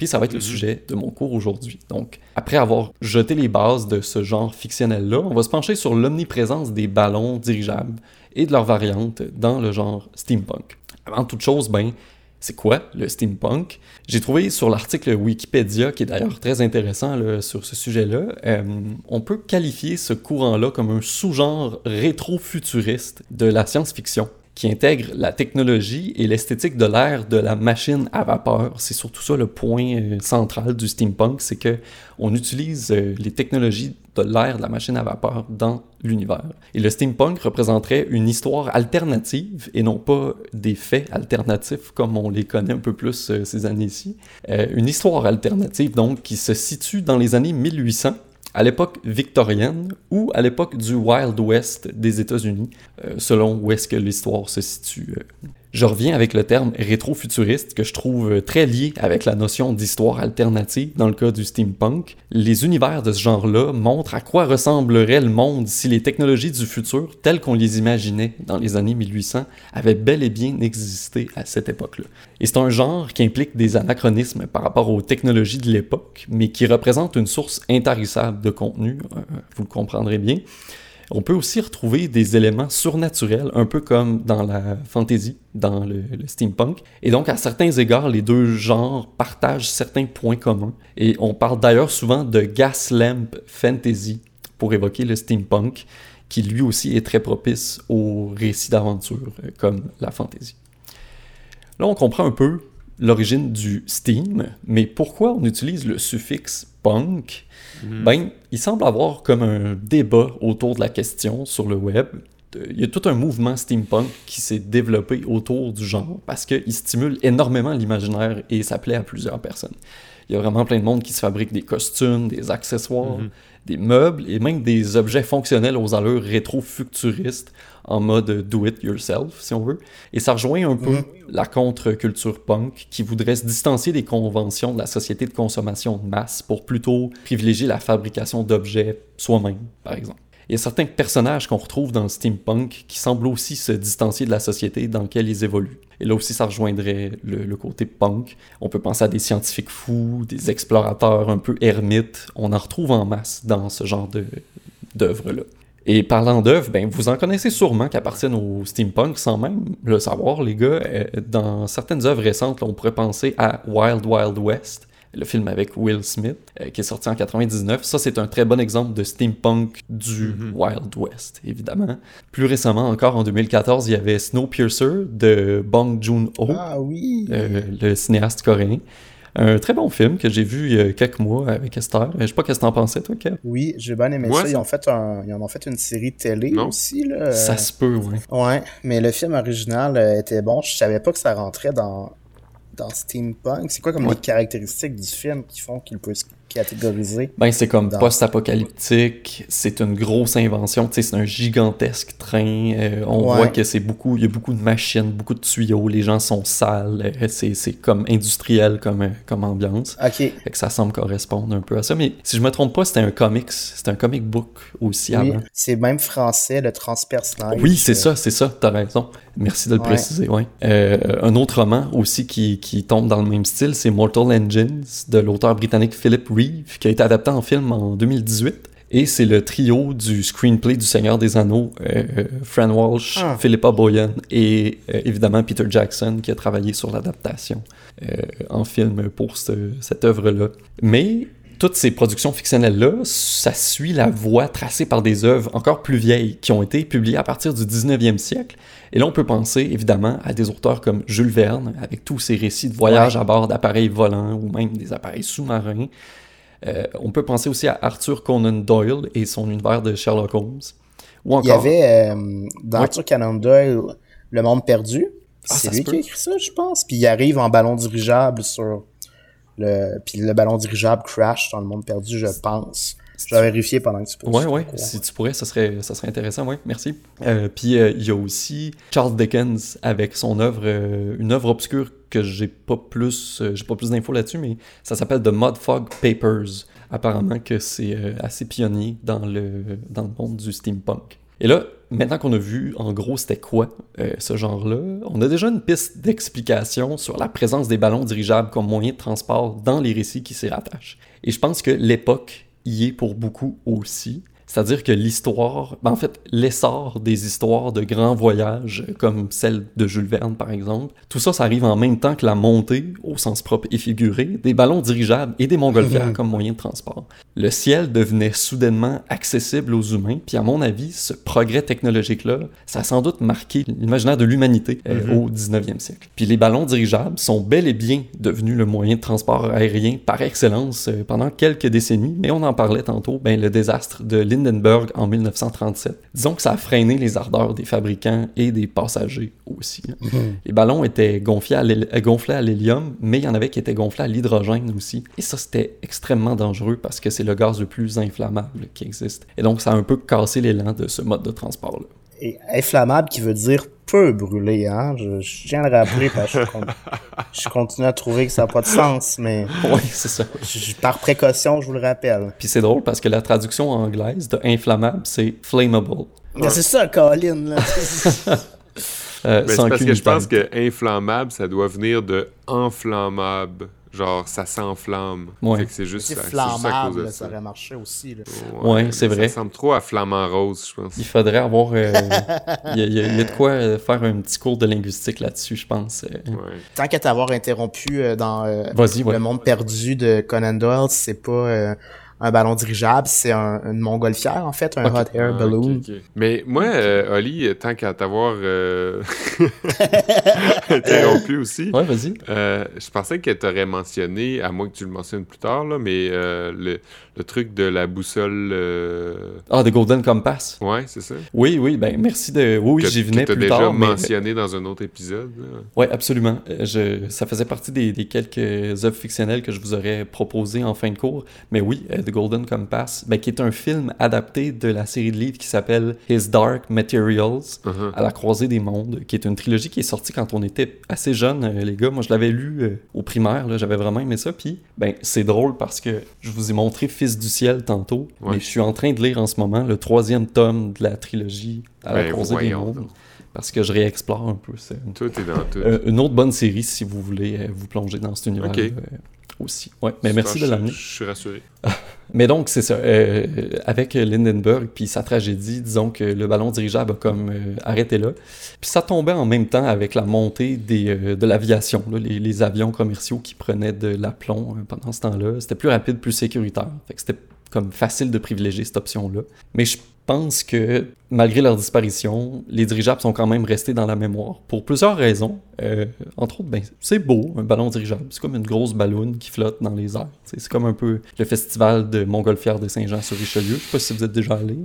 [SPEAKER 2] Puis ça va être le mm-hmm. sujet de mon cours aujourd'hui. Donc, après avoir jeté les bases de ce genre fictionnel-là, on va se pencher sur l'omniprésence des ballons dirigeables et de leurs variantes dans le genre steampunk. Avant toute chose, ben, c'est quoi le steampunk? J'ai trouvé sur l'article Wikipédia, qui est d'ailleurs très intéressant sur ce sujet-là, euh, on peut qualifier ce courant-là comme un sous-genre rétro-futuriste de la science-fiction qui intègre la technologie et l'esthétique de l'ère de la machine à vapeur. C'est surtout ça le point euh, central du steampunk, c'est que on utilise euh, les technologies de l'ère de la machine à vapeur dans l'univers. Et le steampunk représenterait une histoire alternative et non pas des faits alternatifs comme on les connaît un peu plus euh, ces années-ci. une histoire alternative donc qui se situe dans les années 1800 à l'époque victorienne ou à l'époque du Wild West des États-Unis, euh, selon où est-ce que l'histoire se situe. Je reviens avec le terme rétro-futuriste que je trouve très lié avec la notion d'histoire alternative dans le cas du steampunk. Les univers de ce genre-là montrent à quoi ressemblerait le monde si les technologies du futur, telles qu'on les imaginait dans les années 1800, avaient bel et bien existé à cette époque-là. Et c'est un genre qui implique des anachronismes par rapport aux technologies de l'époque, mais qui représente une source intarissable de contenu, euh, vous le comprendrez bien. On peut aussi retrouver des éléments surnaturels, un peu comme dans la fantasy, dans le, steampunk. Et donc, à certains égards, les deux genres partagent certains points communs. Et on parle d'ailleurs souvent de gas lamp fantasy pour évoquer le steampunk, qui lui aussi est très propice aux récits d'aventure, euh, comme la fantasy. Là, on comprend un peu l'origine du steam, mais pourquoi on utilise le suffixe punk Mhm. ben, il semble avoir comme un débat autour de la question sur le web. Il y a tout un mouvement steampunk qui s'est développé autour du genre parce qu'il stimule énormément l'imaginaire et ça plaît à plusieurs personnes. Il y a vraiment plein de monde qui se fabrique des costumes, des accessoires, mhm. des meubles et même des objets fonctionnels aux allures rétro-futuristes en mode do it yourself, si on veut. Et ça rejoint un peu mhm. la contre-culture punk qui voudrait se distancier des conventions de la société de consommation de masse pour plutôt privilégier la fabrication d'objets soi-même, par exemple. Il y a certains personnages qu'on retrouve dans le steampunk qui semblent aussi se distancier de la société dans laquelle ils évoluent. Et là aussi, ça rejoindrait le, côté punk. On peut penser à des scientifiques fous, des explorateurs un peu ermites. On en retrouve en masse dans ce genre d'œuvres-là. Et parlant d'œuvres, ben, vous en connaissez sûrement qui appartiennent au steampunk sans même le savoir, les gars. Euh, dans certaines œuvres récentes, on pourrait penser à Wild Wild West, le film avec Will Smith, euh, qui est sorti en 99. Ça, c'est un très bon exemple de steampunk du mhm. Wild West, évidemment. Plus récemment, encore en 2014, il y avait Snowpiercer de Bong Joon-ho,
[SPEAKER 3] ah, oui.
[SPEAKER 2] Euh, le cinéaste coréen. Un très bon film que j'ai vu il y a quelques mois avec Esther. Je sais pas qu'est-ce que t'en pensais, toi, Kev?
[SPEAKER 3] Oui, j'ai bien aimé ça. Ils, ont fait un... Ils en ont fait une série télé aussi. Là.
[SPEAKER 2] Ça se peut, oui.
[SPEAKER 3] Ouais, mais le film original euh, était bon. Je savais pas que ça rentrait dans dans steampunk? C'est quoi comme les caractéristiques du film qui font qu'il peut se catégoriser?
[SPEAKER 2] Ben, c'est comme post-apocalyptique, c'est une grosse invention, c'est un gigantesque train. Euh, on voit que c'est beaucoup, il y a beaucoup de machines, beaucoup de tuyaux, les gens sont sales, euh, c'est comme industriel comme, euh, comme ambiance.
[SPEAKER 3] Ok.
[SPEAKER 2] Fait que ça semble correspondre un peu à ça. Mais si je me trompe pas, c'était un comics, c'était un comic book aussi
[SPEAKER 3] oui, C'est même français, le transpersonnage.
[SPEAKER 2] Oui, c'est ça, c'est ça, t'as raison. Merci de le préciser, ouais. un autre roman aussi qui, qui tombe dans le même style, c'est Mortal Engines de l'auteur britannique Philip Reeve, qui a été adapté en film en 2018. Et c'est le trio du screenplay du Seigneur des Anneaux, euh, euh, Fran Walsh, ah. Philippa Boyan et euh, évidemment Peter Jackson qui a travaillé sur l'adaptation en film pour cette œuvre-là. Mais toutes ces productions fictionnelles-là, ça suit la voie tracée par des œuvres encore plus vieilles qui ont été publiées à partir du 19e siècle. Et là, on peut penser évidemment à des auteurs comme Jules Verne, avec tous ses récits de voyages à bord d'appareils volants ou même des appareils sous-marins. Euh, on peut penser aussi à Arthur Conan Doyle et son univers de Sherlock Holmes.
[SPEAKER 3] Ou encore... Il y avait euh, dans Arthur Conan Doyle Le Monde Perdu. Ah, c'est lui qui a écrit ça, je pense. Puis il arrive en ballon dirigeable sur le, puis le ballon dirigeable crash dans le monde perdu, je pense. Je vais vérifier pendant que tu peux.
[SPEAKER 2] Ouais, ouais. Si tu pourrais, ça serait, ça serait intéressant, ouais. Merci. Euh, puis euh, il y a aussi Charles Dickens avec son œuvre, euh, une œuvre obscure que j'ai pas plus, j'ai pas plus d'infos là-dessus, mais ça s'appelle The Mud Fog Papers. Apparemment que c'est assez pionnier dans le, dans le monde du steampunk. Et là, maintenant qu'on a vu en gros c'était quoi euh, ce genre-là, on a déjà une piste d'explication sur la présence des ballons dirigeables comme moyen de transport dans les récits qui s'y rattachent. Et je pense que l'époque y est pour beaucoup aussi. C'est-à-dire que l'histoire, ben en fait, l'essor des histoires de grands voyages, comme celle de Jules Verne par exemple, tout ça, ça arrive en même temps que la montée, au sens propre et figuré, des ballons dirigeables et des montgolfières mhm. comme moyen de transport. Le ciel devenait soudainement accessible aux humains, puis à mon avis, ce progrès technologique-là, ça a sans doute marqué l'imaginaire de l'humanité euh, mhm. au 19e siècle. Puis les ballons dirigeables sont bel et bien devenus le moyen de transport aérien par excellence euh, pendant quelques décennies, mais on en parlait tantôt, ben, le désastre de en 1937. Disons que ça a freiné les ardeurs des fabricants et des passagers aussi. Hein. Mhm. Les ballons étaient gonflés à l'hélium, mais il y en avait qui étaient gonflés à l'hydrogène aussi. Et ça, c'était extrêmement dangereux parce que c'est le gaz le plus inflammable qui existe. Et donc, ça a un peu cassé l'élan de ce mode de transport-là
[SPEAKER 3] inflammable qui veut dire peu brûlé, hein. Je, tiens à le rappeler parce que je, continue à trouver que ça n'a pas de sens, mais.
[SPEAKER 2] Oui, c'est ça.
[SPEAKER 3] par précaution, je vous le rappelle.
[SPEAKER 2] Puis c'est drôle parce que la traduction anglaise de inflammable, c'est flammable.
[SPEAKER 3] C'est ça, Colin, là.
[SPEAKER 1] euh, c'est parce que je pense que inflammable, ça doit venir de enflammable. Genre, ça s'enflamme.
[SPEAKER 2] Ouais.
[SPEAKER 1] c'est juste
[SPEAKER 3] ça. flammable, ça. aurait marché aussi. Là.
[SPEAKER 2] Ouais, c'est vrai.
[SPEAKER 1] Ça ressemble trop à flamant rose, je pense.
[SPEAKER 2] Il faudrait avoir. Euh, il, y a, de quoi euh, faire un petit cours de linguistique là-dessus, je pense. Euh.
[SPEAKER 3] Tant qu'à t'avoir interrompu dans le monde perdu de Conan Doyle, c'est pas un ballon dirigeable, c'est un, une montgolfière, en fait, un hot air ah, balloon.
[SPEAKER 1] Mais moi, euh, Oli, tant qu'à t'avoir euh, interrompu aussi,
[SPEAKER 2] ouais, vas-y.
[SPEAKER 1] Euh, je pensais que tu aurais mentionné, à moins que tu le mentionnes plus tard, là, mais le, le, truc de la boussole.
[SPEAKER 2] Ah, de Golden Compass.
[SPEAKER 1] Ouais, c'est ça.
[SPEAKER 2] Oui, oui, ben merci de. Oui, j'y venais plus tard.
[SPEAKER 1] déjà mentionné dans un autre épisode.
[SPEAKER 2] Oui, absolument. Je... Ça faisait partie des, des, quelques œuvres fictionnelles que je vous aurais proposées en fin de cours. Mais oui, The Golden Compass, ben, qui est un film adapté de la série de livres qui s'appelle His Dark Materials, uh-huh. à la croisée des mondes, qui est une trilogie qui est sortie quand on était assez jeunes, euh, les gars. Moi, je l'avais lu euh, au primaire, j'avais vraiment aimé ça. Puis, ben, c'est drôle parce que je vous ai montré Fils du ciel tantôt, mais je suis en train de lire en ce moment le troisième tome de la trilogie à la ben, croisée des mondes. Parce que je réexplore un peu.
[SPEAKER 1] Tout est dans tout.
[SPEAKER 2] Euh, une autre bonne série si vous voulez vous plonger dans cet univers aussi. Ouais, mais merci de l'amener.
[SPEAKER 1] Je suis rassuré.
[SPEAKER 2] mais donc, c'est ça. Euh, avec Lindenberg puis sa tragédie, disons que le ballon dirigeable a comme euh, arrêté là. Puis ça tombait en même temps avec la montée des, euh, de l'aviation, les, les, avions commerciaux qui prenaient de l'aplomb pendant ce temps-là. C'était plus rapide, plus sécuritaire. Fait que c'était comme facile de privilégier cette option-là. Mais je pense que malgré leur disparition, les dirigeables sont quand même restés dans la mémoire pour plusieurs raisons. Euh, entre autres, ben, c'est beau, un ballon dirigeable. C'est comme une grosse ballonne qui flotte dans les airs. C'est comme un peu le festival de Montgolfière de Saint-Jean-sur-Richelieu. Je sais pas si vous êtes déjà allé.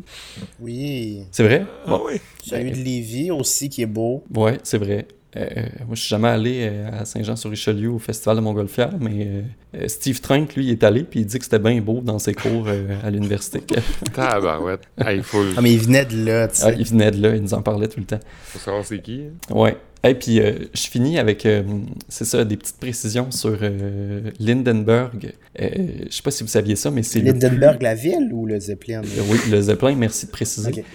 [SPEAKER 3] Oui.
[SPEAKER 2] C'est vrai?
[SPEAKER 1] Ah oui.
[SPEAKER 3] J'ai eu de Lévis aussi qui est beau.
[SPEAKER 2] Ouais, c'est vrai. Euh, moi, je suis jamais allé euh, à Saint-Jean-sur-Richelieu au Festival de Montgolfière, mais euh, Steve Trank, lui, il est allé, puis il dit que c'était bien beau dans ses cours à l'université.
[SPEAKER 1] ah, ben ouais. il faut...
[SPEAKER 3] Ah, mais il venait de là, tu sais.
[SPEAKER 2] Ah, il venait de là, il nous en parlait tout le temps.
[SPEAKER 1] Faut savoir c'est qui. Hein?
[SPEAKER 2] Ouais. Et puis, je finis avec, c'est ça, des petites précisions sur Lindenberg. je sais pas si vous saviez ça, mais c'est
[SPEAKER 3] Lindenberg, la ville ou le Zeppelin?
[SPEAKER 2] oui, le Zeppelin, merci de préciser.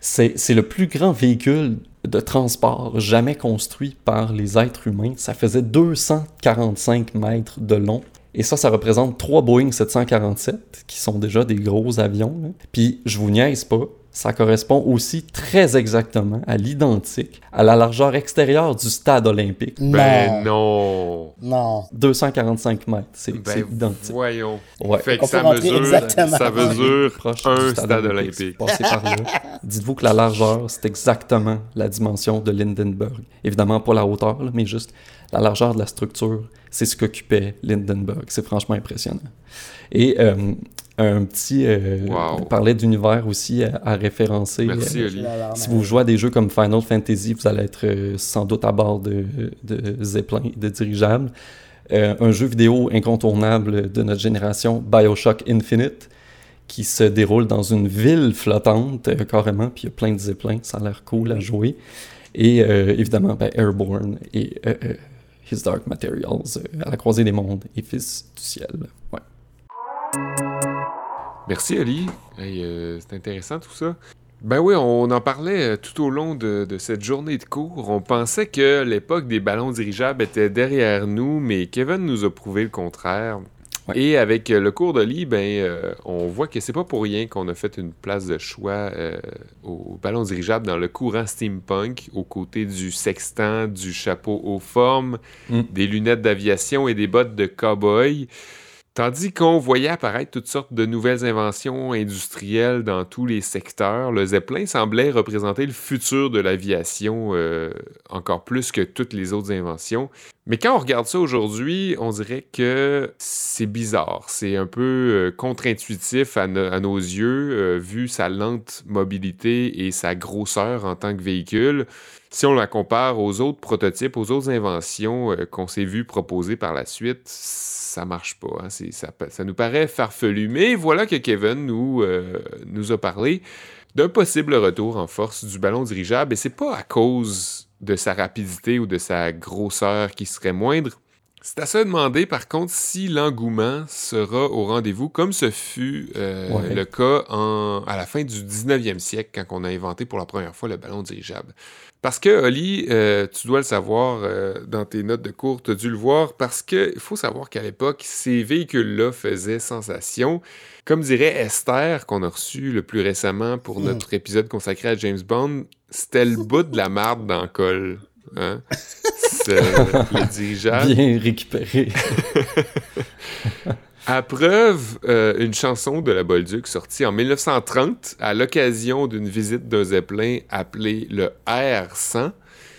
[SPEAKER 2] C'est le plus grand véhicule de transport jamais construit par les êtres humains. Ça faisait 245 mètres de long. Et ça, ça représente trois Boeing 747, qui sont déjà des gros avions. Puis, je vous niaise pas, ça correspond aussi très exactement à l'identique à la largeur extérieure du stade olympique.
[SPEAKER 1] Ben non.
[SPEAKER 3] Non.
[SPEAKER 2] 245 mètres, c'est ben identique.
[SPEAKER 1] Voyons. Ouais. Fait que ça mesure, ça mesure un stade, olympique.
[SPEAKER 2] Dites-vous que la largeur, c'est exactement la dimension de Lindenberg. Évidemment, pas la hauteur, mais juste la largeur de la structure, c'est ce qu'occupait Lindenberg. C'est franchement impressionnant. Et euh, un petit. Euh, on parlait d'univers aussi à, référencer.
[SPEAKER 1] Merci, euh,
[SPEAKER 2] si vous jouez à des jeux comme Final Fantasy, vous allez être euh, sans doute à bord de, de Zeppelin, de dirigeables. un jeu vidéo incontournable de notre génération, Bioshock Infinite, qui se déroule dans une ville flottante, carrément, puis il y a plein de Zeppelins, ça a l'air cool à jouer. Et évidemment, ben, Airborne et His Dark Materials, à la croisée des mondes et Fils du ciel. Ouais.
[SPEAKER 1] Merci, Ali. Euh, c'est intéressant tout ça. Ben oui, on en parlait euh, tout au long de, cette journée de cours. On pensait que l'époque des ballons dirigeables était derrière nous, mais Kevin nous a prouvé le contraire. Et avec euh, le cours de lit, ben, on voit que c'est pas pour rien qu'on a fait une place de choix aux ballons dirigeables dans le courant steampunk, aux côtés du sextant, du chapeau aux formes, mm. des lunettes d'aviation et des bottes de cow-boy. Tandis qu'on voyait apparaître toutes sortes de nouvelles inventions industrielles dans tous les secteurs, le Zeppelin semblait représenter le futur de l'aviation euh, encore plus que toutes les autres inventions. Mais quand on regarde ça aujourd'hui, on dirait que c'est bizarre, c'est un peu euh, contre-intuitif à, nos yeux, euh, vu sa lente mobilité et sa grosseur en tant que véhicule. Si on la compare aux autres prototypes, aux autres inventions qu'on s'est vu proposer par la suite, ça marche pas. Hein. Ça, nous paraît farfelu. Mais voilà que Kevin nous, euh, nous a parlé d'un possible retour en force du ballon dirigeable. Et c'est pas à cause de sa rapidité ou de sa grosseur qui serait moindre. C'est à se demander, par contre, si l'engouement sera au rendez-vous, comme ce fut euh, le cas à la fin du 19e siècle, quand on a inventé pour la première fois le ballon dirigeable. Parce que, Oli, euh, tu dois le savoir euh, dans tes notes de cours, tu as dû le voir, parce qu'il faut savoir qu'à l'époque, ces véhicules-là faisaient sensation. Comme dirait Esther, qu'on a reçu le plus récemment pour hmm. notre épisode consacré à James Bond, c'était le bout de la marde dans le col. Hein? le dirigeable.
[SPEAKER 2] Bien récupéré.
[SPEAKER 1] À preuve, euh, une chanson de la Bolduc sortie en 1930 à l'occasion d'une visite d'un zeppelin appelé le R100.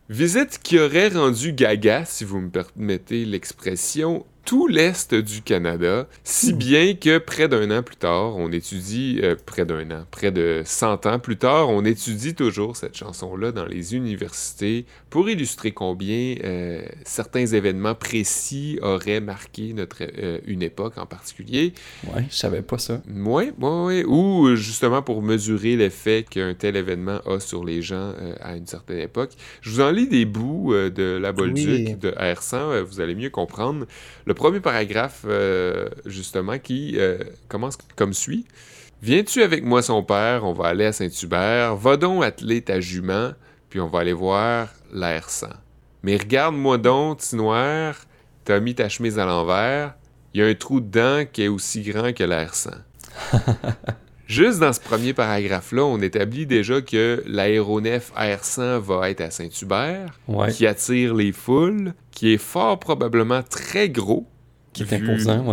[SPEAKER 1] Visite qui aurait rendu gaga, si vous me permettez l'expression, tout l'Est du Canada, si hmm. bien que près d'un an plus tard, on étudie, euh, près d'un an, près de 100 ans plus tard, on étudie toujours cette chanson-là dans les universités pour illustrer combien euh, certains événements précis auraient marqué notre, euh, une époque en particulier.
[SPEAKER 2] Ouais, je savais pas ça.
[SPEAKER 1] Oui, oui, oui. Ou justement pour mesurer l'effet qu'un tel événement a sur les gens à une certaine époque. Je vous en lis des bouts de La Bolduc, de R100, vous allez mieux comprendre. Le premier paragraphe, euh, justement, qui euh, commence comme suit. Viens-tu avec moi, son père, on va aller à Saint-Hubert, va donc atteler ta jument, puis on va aller voir l'air sang. Mais regarde-moi donc, petit noir, t'as mis ta chemise à l'envers, il y a un trou dedans qui est aussi grand que l'air sang. Juste dans ce premier paragraphe-là, on établit déjà que l'aéronef Air 100 va être à Saint-Hubert, qui attire les foules, qui est fort probablement très gros.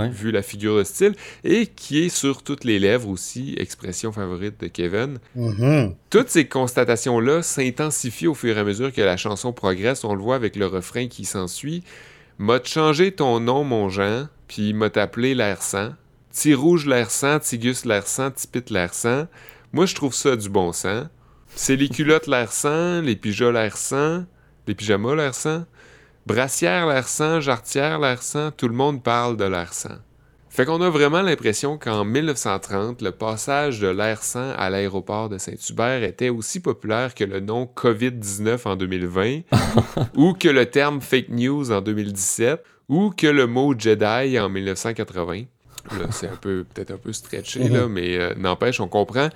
[SPEAKER 2] Vu,
[SPEAKER 1] la figure de style, et qui est sur toutes les lèvres aussi, expression favorite de Kevin.
[SPEAKER 3] Mm-hmm.
[SPEAKER 1] Toutes ces constatations-là s'intensifient au fur et à mesure que la chanson progresse. On le voit avec le refrain qui s'ensuit. M'a changé ton nom, mon Jean, puis m'a appelé l'air 100 Petit rouge l'air sang, Tigus l'air sang, Tipit l'air sang. Moi, je trouve ça du bon sang. C'est les culottes l'air sang, les pigeons l'air sang, les pyjamas l'air sang. Brassière l'air sang, jarretière l'air sang, tout le monde parle de l'air sang. Fait qu'on a vraiment l'impression qu'en 1930, le passage de l'air sang à l'aéroport de Saint-Hubert était aussi populaire que le nom COVID-19 en 2020, ou que le terme fake news en 2017, ou que le mot Jedi en 1980 c'est un peu, peut-être un peu stretché, là, mhm. mais euh, n'empêche, on comprend.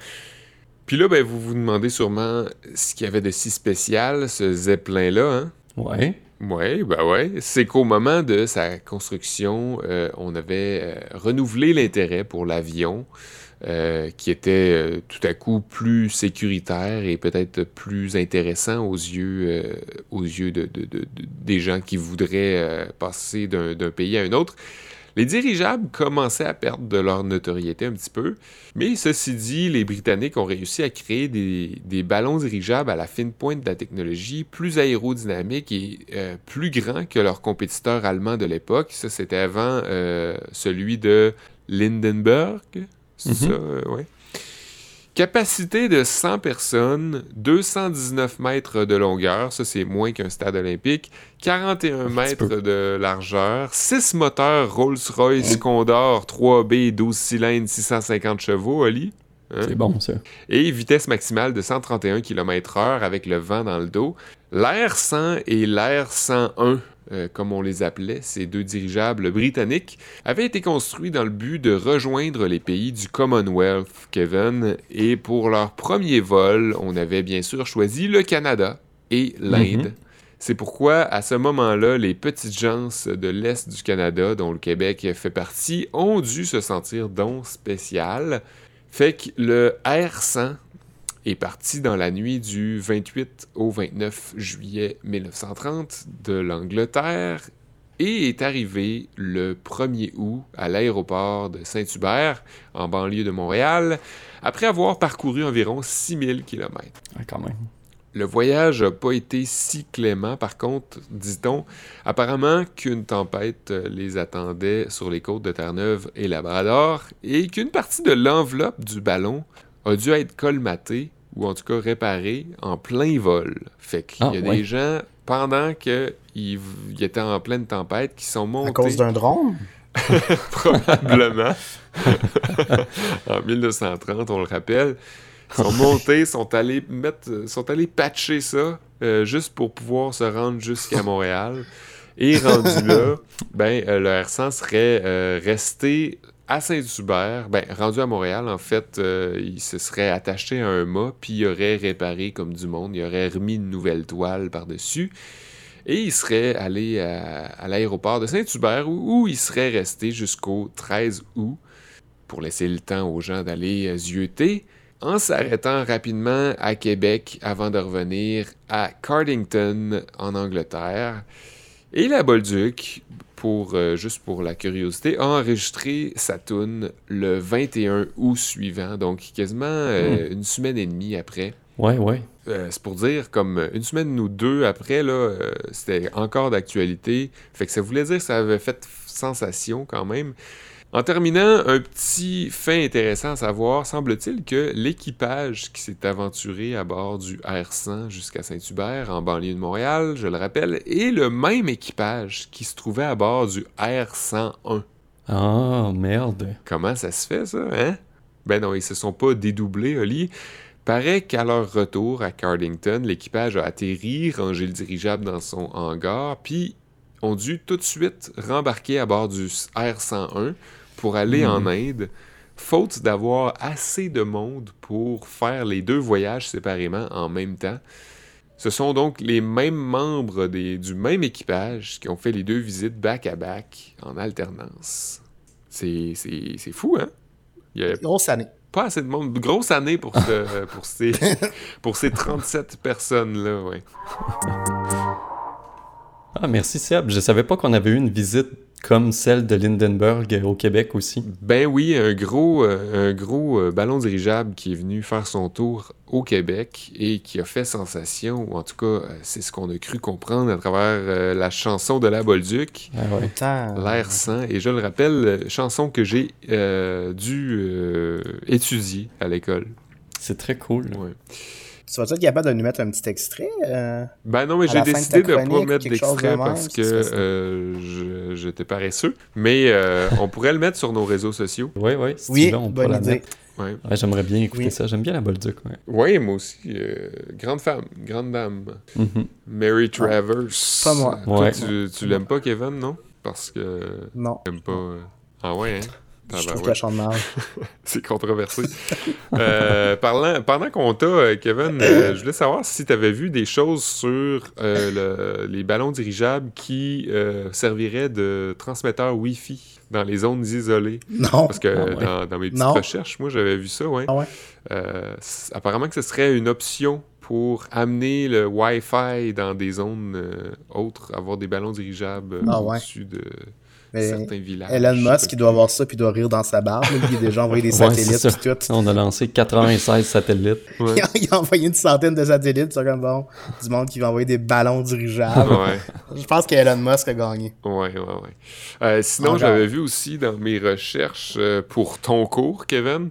[SPEAKER 1] Puis là, ben, vous vous demandez sûrement ce qu'il y avait de si spécial, ce Zeppelin-là, hein?
[SPEAKER 2] Ouais.
[SPEAKER 1] Oui, ben ouais. C'est qu'au moment de sa construction, euh, on avait euh, renouvelé l'intérêt pour l'avion, qui était tout à coup plus sécuritaire et peut-être plus intéressant aux yeux, aux yeux de, des gens qui voudraient passer d'un pays à un autre. Les dirigeables commençaient à perdre de leur notoriété un petit peu, mais ceci dit, les Britanniques ont réussi à créer des, ballons dirigeables à la fine pointe de la technologie, plus aérodynamiques et euh, plus grands que leurs compétiteurs allemands de l'époque. Ça, c'était avant euh, celui de Lindenberg. C'est mm-hmm. ça, euh, ouais? Capacité de 100 personnes, 219 mètres de longueur, ça c'est moins qu'un stade olympique, 41 mètres de largeur, 6 moteurs Rolls-Royce Condor 3B 12 cylindres 650 chevaux, Oli.
[SPEAKER 2] Hein? C'est bon ça.
[SPEAKER 1] Et vitesse maximale de 131 km/h avec le vent dans le dos. L'air 100 et l'air 101 euh, comme on les appelait, ces deux dirigeables britanniques, avaient été construits dans le but de rejoindre les pays du Commonwealth, Kevin, et pour leur premier vol, on avait bien sûr choisi le Canada et l'Inde. Mhm. C'est pourquoi, à ce moment-là, les petites gens de l'Est du Canada, dont le Québec fait partie, ont dû se sentir don spécial. Fait que le R100 est parti dans la nuit du 28 au 29 juillet 1930 de l'Angleterre et est arrivé le 1er août à l'aéroport de Saint-Hubert, en banlieue de Montréal, après avoir parcouru environ 6000 km.
[SPEAKER 2] Ah, quand même.
[SPEAKER 1] Le voyage n'a pas été si clément, par contre, dit-on, apparemment qu'une tempête les attendait sur les côtes de Terre-Neuve et Labrador, et qu'une partie de l'enveloppe du ballon a dû être colmatée ou en tout cas réparée en plein vol. Fait qu'il y a ah, des gens, pendant qu'ils étaient en pleine tempête, qui sont montés... À
[SPEAKER 3] cause d'un drone?
[SPEAKER 1] Probablement. en 1930, on le rappelle. Ils sont montés, sont allés mettre, sont allés patcher ça euh, juste pour pouvoir se rendre jusqu'à Montréal. Et rendu là, ben, euh, le R100 serait euh, resté à Saint-Hubert, ben, rendu à Montréal, en fait, euh, il se serait attaché à un mât, puis il aurait réparé comme du monde, il aurait remis une nouvelle toile par-dessus, et il serait allé à, l'aéroport de Saint-Hubert, où, il serait resté jusqu'au 13 août, pour laisser le temps aux gens d'aller zioter, en s'arrêtant rapidement à Québec avant de revenir à Cardington, en Angleterre. Et la Bolduc, pour, euh, juste pour la curiosité, a enregistré sa tune le 21 août suivant, donc quasiment euh, hmm. une semaine et demie après.
[SPEAKER 2] Ouais, ouais.
[SPEAKER 1] c'est pour dire, comme une semaine ou deux après, là, c'était encore d'actualité. Fait que ça voulait dire que ça avait fait sensation quand même. En terminant, un petit fait intéressant à savoir, semble-t-il que l'équipage qui s'est aventuré à bord du R100 jusqu'à Saint-Hubert, en banlieue de Montréal, je le rappelle, est le même équipage qui se trouvait à bord du R101.
[SPEAKER 2] Ah, merde.
[SPEAKER 1] Comment ça se fait, ça, hein? Ben non, ils se sont pas dédoublés, Oli. Paraît qu'à leur retour à Cardington, l'équipage a atterri, rangé le dirigeable dans son hangar, puis ont dû tout de suite rembarquer à bord du R101 pour aller en hmm. Inde, faute d'avoir assez de monde pour faire les deux voyages séparément en même temps. Ce sont donc les mêmes membres du même équipage qui ont fait les deux visites back-à-back en alternance. C'est fou, hein?
[SPEAKER 3] grosse année.
[SPEAKER 1] Pas assez de monde. Grosse année pour, pour, ces, pour ces 37 personnes-là, ouais.
[SPEAKER 2] Ah, merci Seb. Je savais pas qu'on avait eu une visite comme celle de Lindenberg au Québec aussi.
[SPEAKER 1] Ben oui, un gros, euh, un gros euh, ballon dirigeable qui est venu faire son tour au Québec et qui a fait sensation, ou en tout cas, euh, c'est ce qu'on a cru comprendre à travers la chanson de la Bolduc,
[SPEAKER 2] ah
[SPEAKER 1] L'air sang. Et je le rappelle, chanson que j'ai dû étudier à l'école.
[SPEAKER 2] C'est très cool.
[SPEAKER 1] Ouais.
[SPEAKER 3] Tu vas être capable de nous mettre un petit extrait? Euh,
[SPEAKER 1] ben non, mais j'ai décidé de ne pas mettre d'extrait parce que euh, j'étais paresseux. Mais euh, on pourrait le mettre sur nos réseaux sociaux.
[SPEAKER 2] Oui, oui.
[SPEAKER 3] oui, bonne idée.
[SPEAKER 2] Ouais. J'aimerais bien écouter ça. J'aime bien la Bolduc.
[SPEAKER 1] Oui, ouais, moi aussi. grande femme, grande dame. Mm-hmm. Mary Travers.
[SPEAKER 3] Pas moi.
[SPEAKER 1] Toi, tu, tu l'aimes pas, Kevin, non? Parce que.
[SPEAKER 3] Non.
[SPEAKER 1] T'aimes pas. Ah ouais, hein?
[SPEAKER 3] Je trouve qu'elle chante mal.
[SPEAKER 1] c'est controversé. euh, parlant, pendant qu'on t'a, euh, Kevin, euh, je voulais savoir si tu avais vu des choses sur euh, les ballons dirigeables qui serviraient de transmetteur Wi-Fi dans les zones isolées.
[SPEAKER 3] Non.
[SPEAKER 1] Parce que ah dans, mes petites recherches, moi, j'avais vu ça, ouais.
[SPEAKER 3] Ah ouais?
[SPEAKER 1] apparemment que ce serait une option pour amener le Wi-Fi dans des zones autres, avoir des ballons dirigeables ah au-dessus de certains villages.
[SPEAKER 3] Elon Musk, il doit avoir ça puis doit rire dans sa barbe. il a déjà envoyé des satellites et tout.
[SPEAKER 2] On a lancé 96 satellites.
[SPEAKER 3] il, a, envoyé une centaine de satellites, c'est comme bon, du monde qui va envoyer des ballons dirigeables. Je pense qu'Elon Musk a gagné.
[SPEAKER 1] Ouais, ouais, ouais. Euh, sinon, j'avais vu aussi dans mes recherches euh, pour ton cours, Kevin,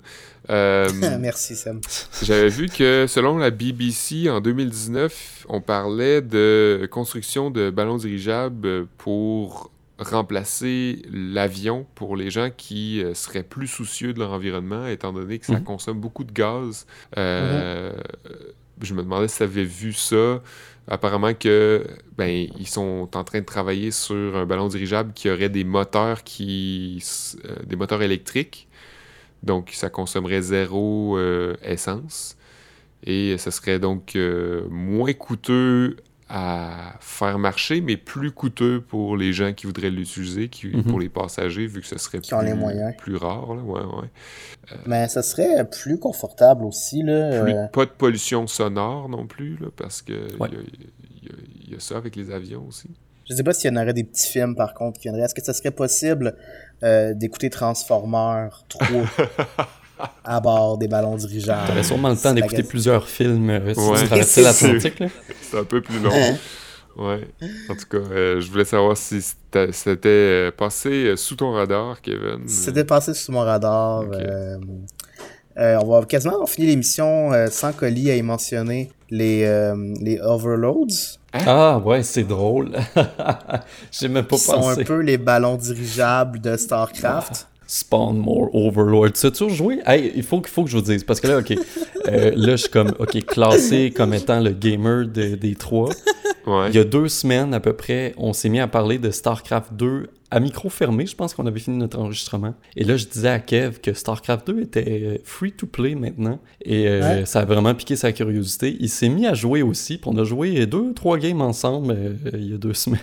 [SPEAKER 3] euh, Merci Sam.
[SPEAKER 1] J'avais vu que selon la BBC en 2019, on parlait de construction de ballons dirigeables pour remplacer l'avion pour les gens qui euh, seraient plus soucieux de leur environnement, étant donné que ça mhm. consomme beaucoup de gaz. Euh, mhm. Je me demandais si tu avais vu ça. Apparemment que ben ils sont en train de travailler sur un ballon dirigeable qui aurait des moteurs qui euh, des moteurs électriques. Donc ça consommerait zéro essence. Et ce serait donc moins coûteux à faire marcher, mais plus coûteux pour les gens qui voudraient l'utiliser, qui, mhm. pour les passagers, vu que ce serait plus, plus rare. Là. Ouais, ouais.
[SPEAKER 3] Euh, mais ça serait plus confortable aussi. Là,
[SPEAKER 1] euh. Pas de pollution sonore non plus, là, parce que il y, a ça avec les avions aussi.
[SPEAKER 3] Je sais pas s'il y en aurait des petits films, par contre, qui viendraient. Est-ce que ça serait possible euh, d'écouter Transformers 3 à bord des ballons dirigeables.
[SPEAKER 2] T'aurais sûrement le temps d'écouter plusieurs films euh, si tu traversais l'Atlantique.
[SPEAKER 1] C'est un peu plus long. Hein? ouais. En tout cas, euh, je voulais savoir si c'était euh, passé sous ton radar, Kevin.
[SPEAKER 3] C'était passé sous mon radar. on va quasiment finir l'émission sans colis à y mentionner les, les overloads.
[SPEAKER 2] Hein? Ah ouais, c'est drôle. J'ai même pas Ils
[SPEAKER 3] pensé. sont un peu les ballons dirigeables de StarCraft.
[SPEAKER 2] Spawn More Overlord. Tu as toujours joué? Hey, il faut, faut que je vous dise. Parce que là, OK. Euh, là, je suis comme, OK, classé comme étant le gamer des trois. Il y a deux semaines à peu près, on s'est mis à parler de StarCraft 2 à micro fermé. Je pense qu'on avait fini notre enregistrement. Et là, je disais à Kev que StarCraft 2 était euh, free to play maintenant. Et euh, ça a vraiment piqué sa curiosité. Il s'est mis à jouer aussi. Puis on a joué deux, trois games ensemble il y a deux semaines.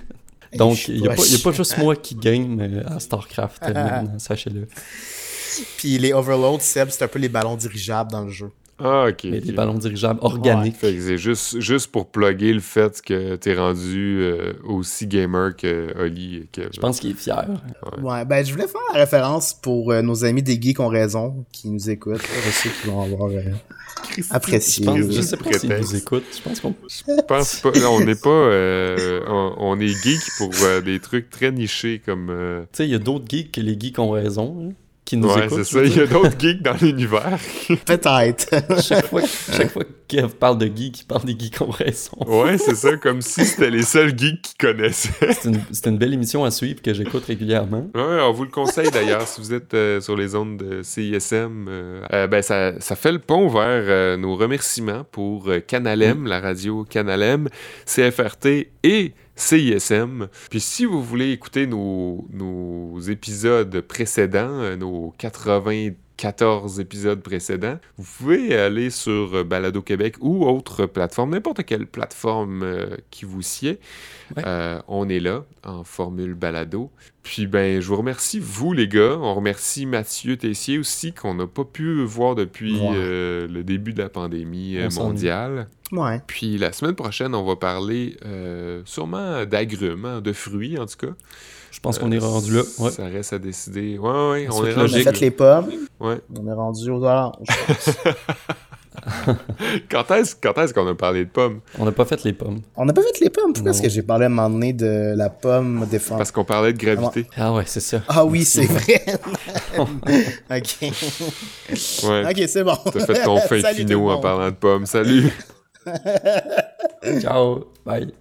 [SPEAKER 2] Donc, il n'y a, pas juste moi qui game euh, à StarCraft, euh, sachez-le.
[SPEAKER 3] Puis les overloads, Seb, c'est un peu les ballons dirigeables dans le jeu.
[SPEAKER 1] Ah, ok.
[SPEAKER 2] Mais des ballons dirigeables organiques.
[SPEAKER 1] Fait que c'est juste, juste pour plugger le fait que t'es rendu euh, aussi gamer que Oli. Que...
[SPEAKER 2] Je pense qu'il est fier.
[SPEAKER 3] Ouais. ben je voulais faire la référence pour euh, nos amis des geeks ont raison, qui nous écoutent, je sais qu'ils vont avoir euh, apprécié.
[SPEAKER 2] Je, pense, je sais pas s'ils nous écoutent. Je pense qu'on.
[SPEAKER 1] Je pense pas. on n'est pas. Euh, on, on, est geek pour des trucs très nichés comme.
[SPEAKER 2] Tu sais, il y a d'autres geeks que les geeks ont raison. Hein
[SPEAKER 1] qui nous ouais, c'est ça. Il y a d'autres geeks dans l'univers.
[SPEAKER 3] Peut-être.
[SPEAKER 2] chaque fois, chaque fois Kev parle de geeks, il parle des geeks en raison.
[SPEAKER 1] ouais, c'est ça, comme si c'était les seuls geeks qui connaissaient.
[SPEAKER 2] c'est une, une, belle émission à suivre que j'écoute régulièrement.
[SPEAKER 1] Ouais, on vous le conseille d'ailleurs si vous êtes euh, sur les ondes de CISM. Euh, euh, ben, ça, ça, fait le pont vers nos remerciements pour Canalem, la radio Canalem, CFRT et CISM. Puis si vous voulez écouter nos, épisodes précédents, euh, nos 80 14 épisodes précédents, vous pouvez aller sur euh, Balado Québec ou autre plateforme, n'importe quelle plateforme euh, qui vous sied. Euh, on est là en formule Balado. Puis ben, je vous remercie, vous les gars. On remercie Mathieu Tessier aussi, qu'on n'a pas pu voir depuis le début de la pandémie mondiale.
[SPEAKER 3] Ouais.
[SPEAKER 1] Puis la semaine prochaine, on va parler sûrement d'agrumes, hein, de fruits en tout cas.
[SPEAKER 2] Je pense qu'on est rendu là.
[SPEAKER 1] Ça reste à décider. Ouais, ouais,
[SPEAKER 3] on est rendu. On a fait les pommes.
[SPEAKER 1] Ouais.
[SPEAKER 3] On est rendu aux oranges.
[SPEAKER 1] quand est-ce qu'on a parlé de pommes?
[SPEAKER 2] On n'a pas fait les pommes.
[SPEAKER 3] On n'a pas fait les pommes? Pourquoi est-ce que j'ai parlé à un moment donné de la pomme défense?
[SPEAKER 1] Parce qu'on parlait de gravité.
[SPEAKER 2] Ah ouais, c'est ça.
[SPEAKER 3] Ah oui, c'est vrai. ok.
[SPEAKER 1] Ouais.
[SPEAKER 3] Ok, c'est bon.
[SPEAKER 1] T'as fait ton fin finaux en parlant de pommes. Salut!
[SPEAKER 2] Ciao. Bye.